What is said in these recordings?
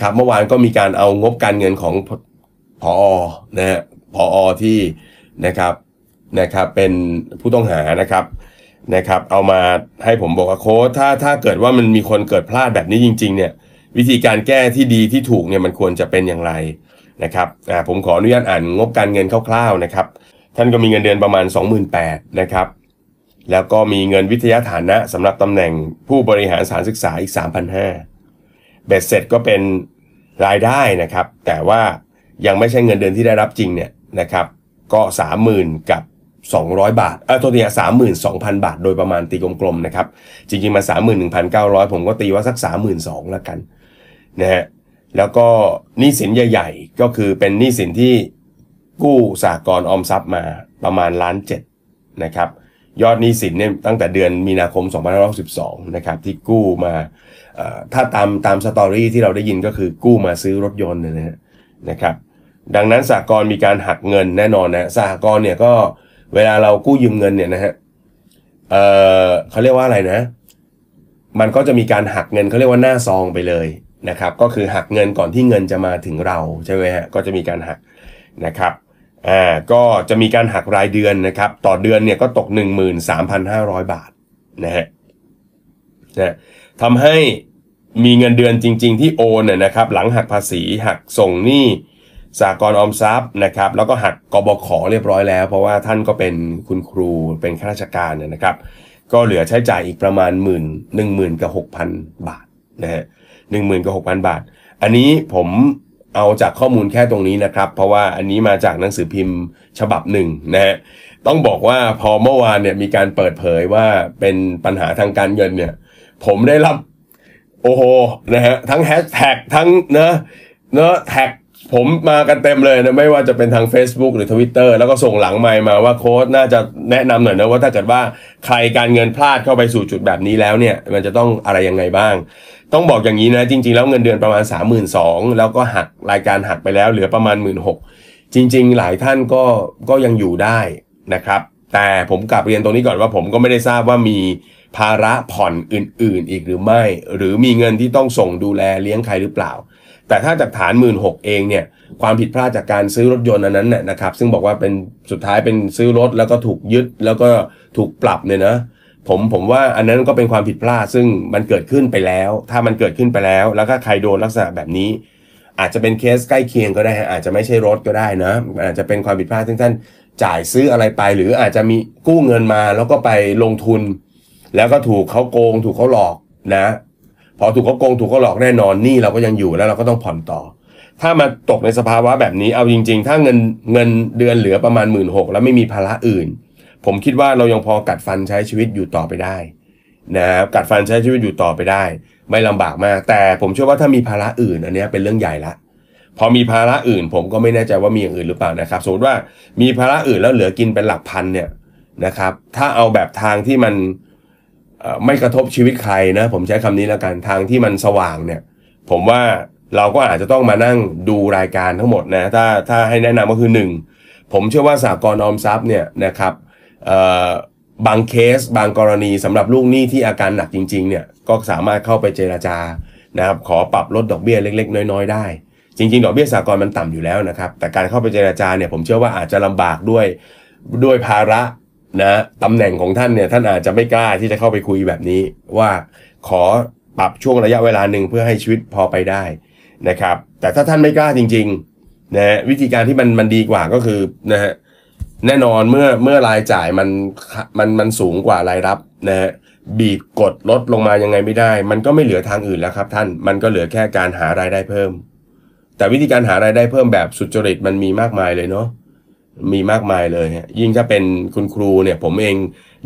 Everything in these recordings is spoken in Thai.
ครับเมื่อวานก็มีการเอางบการเงินของพอนะฮะพอที่นะครับนะครับเป็นผู้ต้องหานะครับนะครับ เอามาให้ผมบอกว่าโค้ดถ้าถ้าเกิดว่ามันมีคนเกิดพลาดแบบนี้จริง ๆ เนี่ย วิธีการแก้ที่ดีที่ถูกเนี่ยมันควรจะเป็นอย่างไรนะครับอ่าผมขออนุญาตอ่านงบการเงินคร่าวๆนะครับ ท่านก็มีเงินเดือนประมาณ 28,000นะครับแล้วก็มีเงินวิทยาฐานะสำหรับตำแหน่งผู้บริหารสถารศึกษาอีก 3,500 เบ็ดเสร็จก็เป็นรายได้นะครับ แต่ว่ายังไม่ใช่เงินเดือนที่ได้รับจริงเนี่ยนะครับก็30,000กับ 200 บาทเออตัวนี้สามหมื่นสองพันบาทโดยประมาณตีกลมๆนะครับจริงๆมาสามหมื่นหนึ่งพันเก้าร้อยผมก็ตีว่าสักสามหมื่นสองแล้วกันนะฮะแล้วก็หนี้สินใหญ่ ๆ ก็คือเป็นหนี้สินที่กู้สากลออมทรัพย์มาประมาณล้านเจ็ดนะครับยอดหนี้สินเนี่ยตั้งแต่เดือนมีนาคม2562นะครับที่กู้มา ถ้าตามตามสตอรี่ที่เราได้ยินก็คือกู้มาซื้อรถยนต์นะฮะนะครับ ดังนั้นสากลมีการหักเงินแน่นอนนะสากลเนี่ยก็เวลาเรากู้ยืมเงินเนี่ยนะฮะเออเขาเรียกว่าอะไรนะ มันก็จะมีการหักเงินเขาเรียกว่าหน้าซองไปเลยนะครับ ก็คือหักเงินก่อนที่เงินจะมาถึงเราใช่ไหมฮะก็จะมีการหักนะครับอ่าก็จะมีการหักรายเดือนนะครับ ต่อเดือนเนี่ยก็ตก 13,500 บาทนะฮะนะทำให้ มีเงินเดือนจริง ๆ ที่โอนเนี่ยนะครับหลังหักภาษีหักส่งหนี้สากลออมทรัพย์นะครับแล้วก็หักกบขเรียบร้อยแล้ว เพราะว่าท่านก็เป็นคุณครูเป็นข้าราชการเนี่ยนะครับ ก็เหลือใช้จ่ายอีกประมาณหมื่นหนึ่งหมื่นกับหกพันบาทนะฮะหนึ่งหมื่นกับหกพันบาท อันนี้ผมเอาจากข้อมูลแค่ตรงนี้นะครับ เพราะว่าอันนี้มาจากหนังสือพิมพ์ฉบับหนึ่งนะฮะต้องบอกว่าพอเมื่อวานเนี่ยมีการเปิดเผยว่าเป็นปัญหาทางการเงินเนี่ย ผมได้รับ โอ้โหนะฮะทั้งแฮชแท็กทั้งเนะเนะแท็กผมมากันเต็มเลยนะไม่ว่าจะเป็นทาง Facebook หรือ Twitter แล้วก็ส่งหลังไมมาว่าโค้ดน่าจะแนะนำหน่อยนะว่าถ้าเกิดว่าใครการเงินพลาดเข้าไปสู่จุดแบบนี้แล้วเนี่ย มันจะต้องอะไรยังไงบ้าง ต้องบอกอย่างนี้นะ จริง ๆ แล้วเงินเดือนประมาณ 3 2 0 0 0แล้วก็หักรายการหักไปแล้วเหลือประมาณ 1 6ื่นจริง ๆ หลายท่านก็ก็ยังอยู่ได้นะครับ แต่ผมกลับเรียนตรงนี้ก่อนว่าผมก็ไม่ได้ทราบว่ามี ภาระผ่อนอื่นๆ อีกหรือไม่ หรือมีเงินที่ต้องส่งดูแลเลี้ยงใครหรือเปล่า แต่ถ้าจากฐานหมื่นหกเองเนี่ยความผิดพลาดจากการซื้อรถยนต์อันนั้นเนี่ยนะครับ ซึ่งบอกว่าเป็นสุดท้ายเป็นซื้อรถแล้วก็ถูกยึดแล้วก็ถูกปรับเนี่ยนะผมผมว่าอันนั้นก็เป็นความผิดพลาดซึ่งมันเกิดขึ้นไปแล้ว ถ้ามันเกิดขึ้นไปแล้ว แล้วก็ใครโดนลักษณะแบบนี้ อาจจะเป็นเคสใกล้เคียงก็ได้ อาจจะไม่ใช่รถก็ได้นะ อาจจะเป็นความผิดพลาดที่ท่านจ่ายซื้ออะไรไป หรืออาจจะมีกู้เงินมาแล้วก็ไปลงทุน แล้วก็ถูกเขาโกงถูกเขาหลอกนะ พอถูกเขาโกงถูกเขาหลอกแน่นอนนี่เราก็ยังอยู่แล้วเราก็ต้องผ่อนต่อ ถ้ามาตกในสภาวะแบบนี้เอาจริง ๆ ถ้าเงินเงินเดือนเหลือประมาณหมื่นหกแล้วไม่มีภาระอื่น ผมคิดว่าเรายังพอกัดฟันใช้ชีวิตอยู่ต่อไปได้นะครับกัดฟันใช้ชีวิตอยู่ต่อไปได้ ไม่ลำบากมาก แต่ผมเชื่อว่าถ้ามีภาระอื่นอันนี้เป็นเรื่องใหญ่ละพอมีภาระอื่น ผมก็ไม่แน่ใจว่ามีอย่างอื่นหรือเปล่านะครับสมมติว่ามีภาระอื่นแล้วเหลือกินเป็นหลักพันเนี่ยนะครับ ถ้าเอาแบบทางที่มัน ไม่กระทบชีวิตใครนะ ผมใช้คำนี้แล้วกันทางที่มันสว่างเนี่ย ผมว่าเราก็อาจจะต้องมานั่งดูรายการทั้งหมดนะถ้าถ้าให้แนะนำก็คือ 1 ผมเชื่อว่าสากลออมทรัพย์เนี่ยนะครับบางเคสบางกรณีสำหรับลูกหนี้ที่อาการหนักจริงๆเนี่ยก็สามารถเข้าไปเจราจานะครับขอปรับลดดอกเบี้ยเล็ก ๆ น้อย ๆ ได้ จริง ๆ ดอกเบี้ยสากลมันต่ำอยู่แล้วนะครับ แต่การเข้าไปเจราจาเนี่ยผมเชื่อว่าอาจจะลำบากด้วยด้วยภาระ นะตำแหน่งของท่านเนี่ยท่านอาจจะไม่กล้าที่จะเข้าไปคุยแบบนี้ ว่าขอปรับช่วงระยะเวลาหนึ่งเพื่อให้ชีวิตพอไปได้นะครับ แต่ถ้าท่านไม่กล้าจริงๆนะวิธีการที่มันมันดีกว่าก็คือนะฮะแน่นอนเมื่อเมื่อรายจ่ายมันมันมันสูงกว่ารายรับนะฮะบีบกดลดลงมายังไงไม่ได้ มันก็ไม่เหลือทางอื่นแล้วครับท่านมันก็เหลือแค่การหารายได้เพิ่ม แต่วิธีการหารายได้เพิ่มแบบสุจริตมันมีมากมายเลยเนาะ มีมากมายเลยยิ่งถ้าเป็นคุณครูเนี่ยผมเอง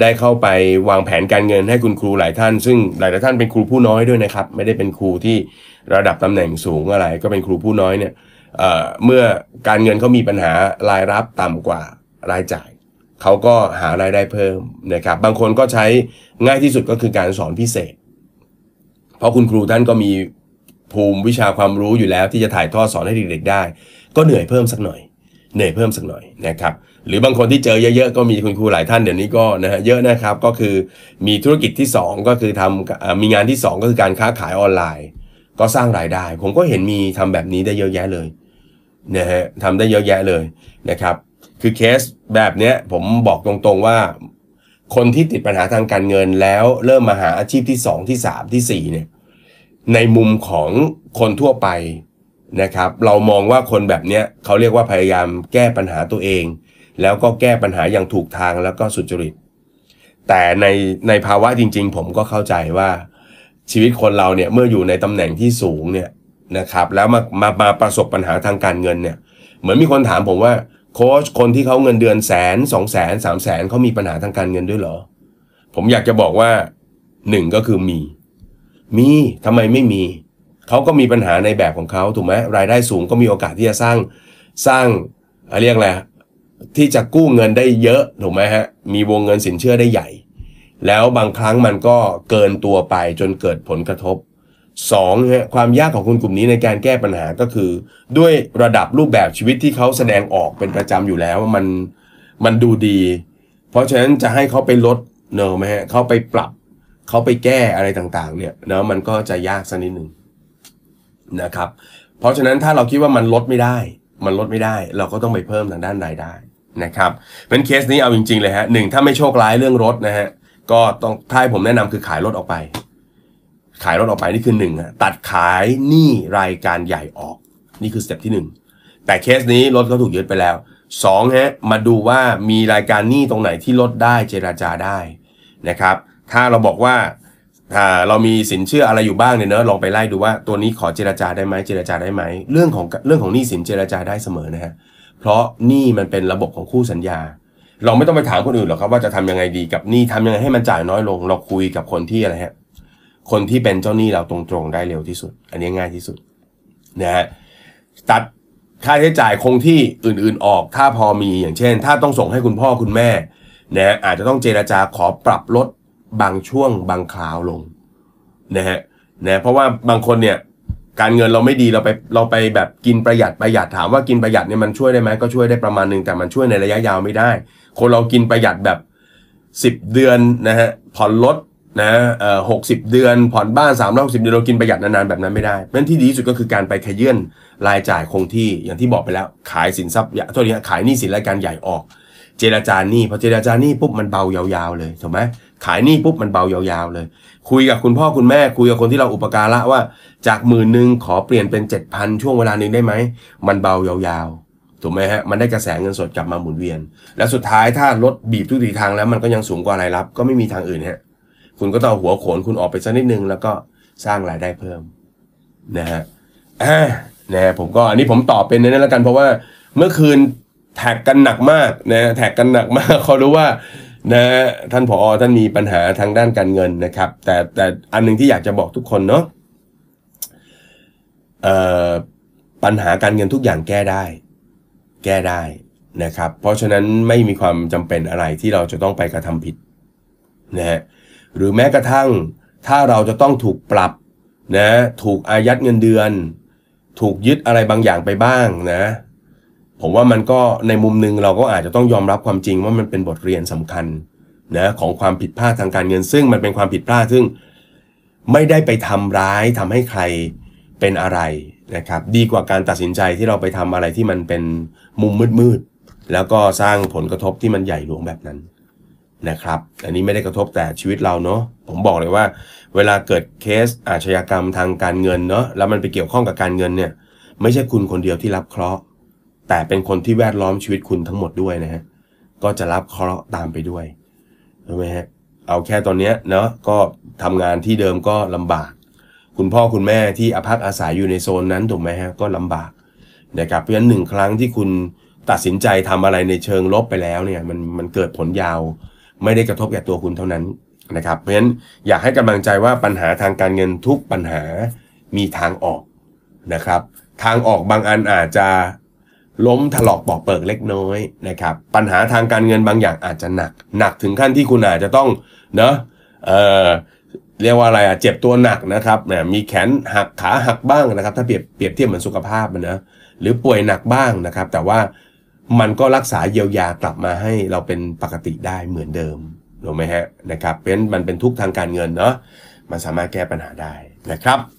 ได้เข้าไปวางแผนการเงินให้คุณครูหลายท่าน ซึ่งหลายท่านเป็นครูผู้น้อยด้วยนะครับ ไม่ได้เป็นครูที่ระดับตำแหน่งสูงอะไร ก็เป็นครูผู้น้อยเนี่ยเเมื่อการเงินเขามีปัญหารายรับต่ำกว่ารายจ่ายเขาก็หารายได้เพิ่มนะครับ บางคนก็ใช้ง่ายที่สุดก็คือการสอนพิเศษ เพราะคุณครูท่านก็มีภูมิวิชาความรู้อยู่แล้วที่จะถ่ายทอดสอนให้เด็กๆได้ ก็เหนื่อยเพิ่มสักหน่อย เหนื่อยเพิ่มสักหน่อยนะครับหรือบางคนที่เจอเยอะๆก็มีคุณครูหลายท่านเดี๋ยวนี้ก็นะฮะเยอะนะครับก็คือมีธุรกิจที่ 2 ก็คือทำมีงานที่ 2 ก็คือการค้าขายออนไลน์ ก็สร้างรายได้ ผมก็เห็นมีทำแบบนี้ได้เยอะแยะเลยนะฮะทำได้เยอะแยะเลยนะครับคือเคสแบบเนี้ยผมบอกตรงๆว่า คนที่ติดปัญหาทางการเงินแล้วเริ่มมาหาอาชีพที่ 2 ที่ 3 ที่4เนี่ยในมุมของคนทั่วไป นะครับ เรามองว่าคนแบบเนี้ยเขาเรียกว่าพยายามแก้ปัญหาตัวเอง แล้วก็แก้ปัญหาอย่างถูกทางแล้วก็สุจริต แต่ในในภาวะจริง ๆ ผมก็เข้าใจว่าชีวิตคนเราเนี่ยเมื่ออยู่ในตำแหน่งที่สูงเนี่ยนะครับ แล้วมามามาประสบปัญหาทางการเงินเนี่ย เหมือนมีคนถามผมว่าโค้ชคนที่เขาเงินเดือนแสนสองแสนสามแสนเขามีปัญหาทางการเงินด้วยเหรอ ผมอยากจะบอกว่าหนึ่งก็คือมี มีทำไมไม่มี เขาก็มีปัญหาในแบบของเขาถูกไหมรายได้สูงก็มีโอกาสที่จะสร้างสร้างเอ่อเรียกอะไรที่จะกู้เงินได้เยอะถูกไหมฮะมีวงเงินสินเชื่อได้ใหญ่ แล้วบางครั้งมันก็เกินตัวไปจนเกิดผลกระทบสองฮะความยากของคนกลุ่มนี้ในการแก้ปัญหาก็คือ ด้วยระดับรูปแบบชีวิตที่เขาแสดงออกเป็นประจำอยู่แล้วมันมันดูดี เพราะฉะนั้นจะให้เขาไปลดเนอะไหมฮะเขาไปปรับเขาไปแก้อะไรต่างๆ เนี่ยเนอะมันก็จะยากสักนิดหนึ่ง นะครับ เพราะฉะนั้นถ้าเราคิดว่ามันลดไม่ได้ มันลดไม่ได้ เราก็ต้องไปเพิ่มทางด้านรายได้นะครับเป็นเคสนี้เอาจริงๆเลยฮะหนึ่งถ้าไม่โชคร้ายเรื่องรถนะฮะก็ต้องถ้าให้ผมแนะนำคือขายรถออกไป ขายรถออกไปนี่คือหนึ่งอะตัดขายหนี้รายการใหญ่ออก นี่คือสเต็ปที่หนึ่งแต่เคสนี้รถเขาถูกยึดไปแล้วสองฮะมาดูว่ามีรายการหนี้ตรงไหนที่ลดได้เจราจาได้นะครับ ถ้าเราบอกว่า อ่าเรามีสินเชื่ออะไรอยู่บ้างเนี่ยเนอะลองไปไล่ดูว่าตัวนี้ขอเจราจาได้ไหมเจราจาได้ไหมเรื่องของเรื่องของหนี้สินเจราจาได้เสมอนะฮะเพราะหนี้มันเป็นระบบของคู่สัญญา เราไม่ต้องไปถามคนอื่นหรอกครับว่าจะทำยังไงดีกับหนี้ทำยังไงให้มันจ่ายน้อยลง เราคุยกับคนที่อะไรฮะคนที่เป็นเจ้าหนี้เราตรงๆได้เร็วที่สุด อันนี้ง่ายที่สุดนะฮะตัดค่าใช้จ่ายคงที่อื่นๆออกถ้าพอมีอย่างเช่น ถ้าต้องส่งให้คุณพ่อคุณแม่นะอาจจะต้องเจราจาขอปรับลด บางช่วงบางคราวลงนะฮะนะเพราะว่าบางคนเนี่ยการเงินเราไม่ดีเราไปเราไปแบบกินประหยัดประหยัดถามว่ากินประหยัดเนี่ยมันช่วยได้ไหมก็ช่วยได้ประมาณหนึ่งแต่มันช่วยในระยะยาวไม่ได้ คนเรากินประหยัดแบบ 10 เดือนนะฮะผ่อนรถนะเอ่อหกสิบเดือนผ่อนบ้าน3ามร้อยหกสิบเดือนเรากินประหยัดนานๆแบบนั้นไม่ได้เพราะฉะนั้นที่ดีที่สุดก็คือการไปขยื่นรายจ่ายคงที่อย่างที่บอกไปแล้ว ขายสินทรัพย์อย่าโทษทีขายหนี้สินรายการใหญ่ออก เจราจาหนี้พอเจราจาหนี้ปุ๊บมันเบายาวๆเลยถูกไหม ขายหนี้ปุ๊บมันเบายาวๆเลย คุยกับคุณพ่อคุณแม่ คุยกับคนที่เราอุปการะว่า จากหมื่นหนึ่งขอเปลี่ยนเป็นเจ็ดพันช่วงเวลาหนึ่งได้ไหม มันเบายาวๆ ถูกไหมฮะ มันได้กระแสเงินสดกลับมาหมุนเวียน แล้วสุดท้ายถ้ารถบีบทุกทีทางแล้วมันก็ยังสูงกว่ารายรับ ก็ไม่มีทางอื่นฮะคุณก็ต้องหัวโขนคุณออกไปสักนิดนึงแล้วก็สร้างรายได้เพิ่มนะฮะอ่านะฮะผมก็อันนี้ผมตอบเป็นในนั้นแล้วกันเพราะว่าเมื่อคืนแท็กกันหนักมากนะแท็กกันหนักมากเขารู้ว่า นะท่านผอท่านมีปัญหาทางด้านการเงินนะครับ แต่แต่อันหนึงที่อยากจะบอกทุกคนเนาะปัญหาการเงินทุกอย่างแก้ได้ แก้ได้นะครับ เพราะฉะนั้นไม่มีความจำเป็นอะไรที่เราจะต้องไปกระทำผิดนะฮะหรือแม้กระทั่งถ้าเราจะต้องถูกปรับนะถูกอายัดเงินเดือน ถูกยึดอะไรบางอย่างไปบ้างนะ ผมว่ามันก็ในมุมหนึ่งเราก็อาจจะต้องยอมรับความจริงว่ามันเป็นบทเรียนสำคัญนะของความผิดพลาดทางการเงิน ซึ่งมันเป็นความผิดพลาดซึ่งไม่ได้ไปทำร้ายทำให้ใครเป็นอะไรนะครับ ดีกว่าการตัดสินใจที่เราไปทำอะไรที่มันเป็นมุมมืดๆแล้วก็สร้างผลกระทบที่มันใหญ่หลวงแบบนั้นนะครับ อันนี้ไม่ได้กระทบแต่ชีวิตเราเนาะผมบอกเลยว่า เวลาเกิดเคสอาชญากรรมทางการเงินเนาะแล้วมันไปเกี่ยวข้องกับการเงินเนี่ย ไม่ใช่คุณคนเดียวที่รับเคราะห์ แต่เป็นคนที่แวดล้อมชีวิตคุณทั้งหมดด้วยนะฮะก็จะรับเคราะห์ตามไปด้วยถูกไหมฮะเอาแค่ตอนเนี้ยเนาะก็ทำงานที่เดิมก็ลำบาก คุณพ่อคุณแม่ที่อาพักอาศัยอยู่ในโซนนั้นถูกไหมฮะก็ลำบากนะครับเพราะฉะนั้นหนึ่งครั้งที่คุณตัดสินใจทำอะไรในเชิงลบไปแล้วเนี่ยมันมันเกิดผลยาว ไม่ได้กระทบแก่ตัวคุณเท่านั้นนะครับเพราะฉะนั้นอยากให้กำลังใจว่าปัญหาทางการเงินทุกปัญหามีทางออกนะครับ ทางออกบางอันอาจจะ ล้มถลอกปอกเปิกเล็กน้อยนะครับ ปัญหาทางการเงินบางอย่างอาจจะหนัก หนักถึงขั้นที่คุณอาจจะต้องเนาะเออเรียกว่าอะไรอะเจ็บตัวหนักนะครับเนี่ยมีแขนหักขาหักบ้างนะครับ ถ้าเปรียบเปรียบเทียบเหมือนสุขภาพมันะหรือป่วยหนักบ้างนะครับ แต่ว่ามันก็รักษาเยียวยากลับมาให้เราเป็นปกติได้เหมือนเดิมถูกไหมฮะนะครับเป็นมันเป็นทุกทางการเงินเนาะมันสามารถแก้ปัญหาได้นะครับ